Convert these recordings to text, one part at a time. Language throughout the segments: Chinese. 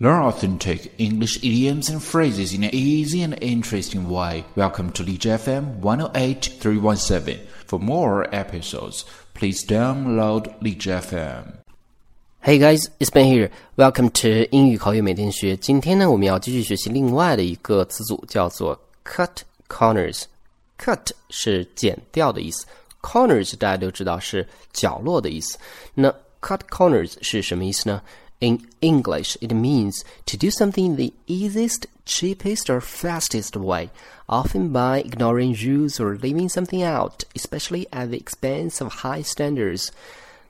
Learn authentic English idioms and phrases in an easy and interesting way. Welcome to Lij FM 108.317. For more episodes, please download Lij FM. Hey guys, it's Ben here. Welcome to 英语口语每天学。今天呢，我们要继续学习另外的一个词组，叫做 cut corners。cut 是剪掉的意思，corners 大家都知道是角落的意思。那 cut corners 是什么意思呢 ？In English, it means to do something the easiest, cheapest, or fastest way, often by ignoring rules or leaving something out, especially at the expense of high standards.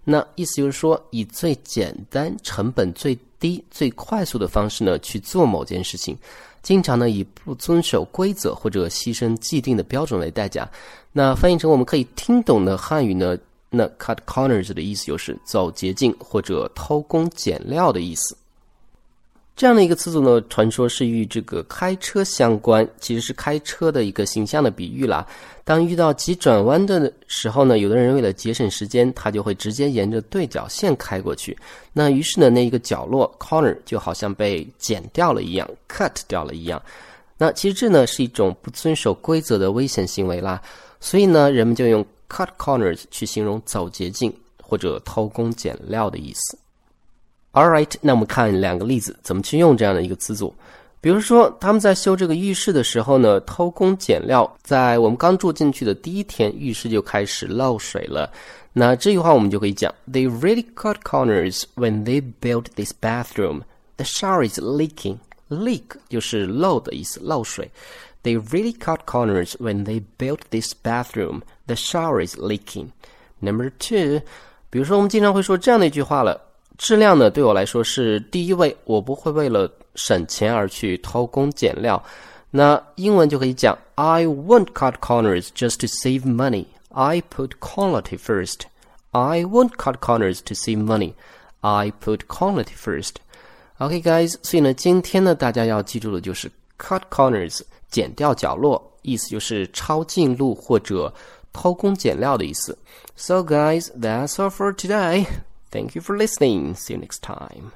那意思就是说，以最简单、成本最低、最快速的方式呢去做某件事情，经常呢以不遵守规则或者牺牲既定的标准为代价。那翻译成我们可以听懂的汉语呢？那 cut corners 的意思就是走捷径或者偷工减料的意思。这样的一个词组呢，传说是与这个开车相关，其实是开车的一个形象的比喻啦。当遇到急转弯的时候呢，有的人为了节省时间，他就会直接沿着对角线开过去。那于是呢，那一个角落 corner 就好像被剪掉了一样，cut 掉了一样。那其实这呢是一种不遵守规则的危险行为啦。所以呢，人们就用 cut corners 去形容走捷径或者偷工减料的意思。All right，那我们看两个例子，怎么去用这样的一个词组。比如说，他们在修这个浴室的时候呢，偷工减料，在我们刚住进去的第一天，浴室就开始漏水了。那这句话我们就可以讲：They really cut corners when they built this bathroom. The shower is leaking. Leak 就是漏的意思，漏水。They really cut corners when they built this bathroom. The shower is leaking. Number two，比如说我们经常会说这样的一句话了：质量呢对我来说是第一位，我不会为了省钱而去偷工减料。那英文就可以讲：I won't cut corners just to save money. I put quality first. I won't cut corners to save money. I put quality first. OK, guys，所以呢，今天呢，大家要记住的就是 cut corners，剪掉角落，意思就是抄近路或者偷工减料的意思。So, guys, that's all for today. Thank you for listening. See you next time.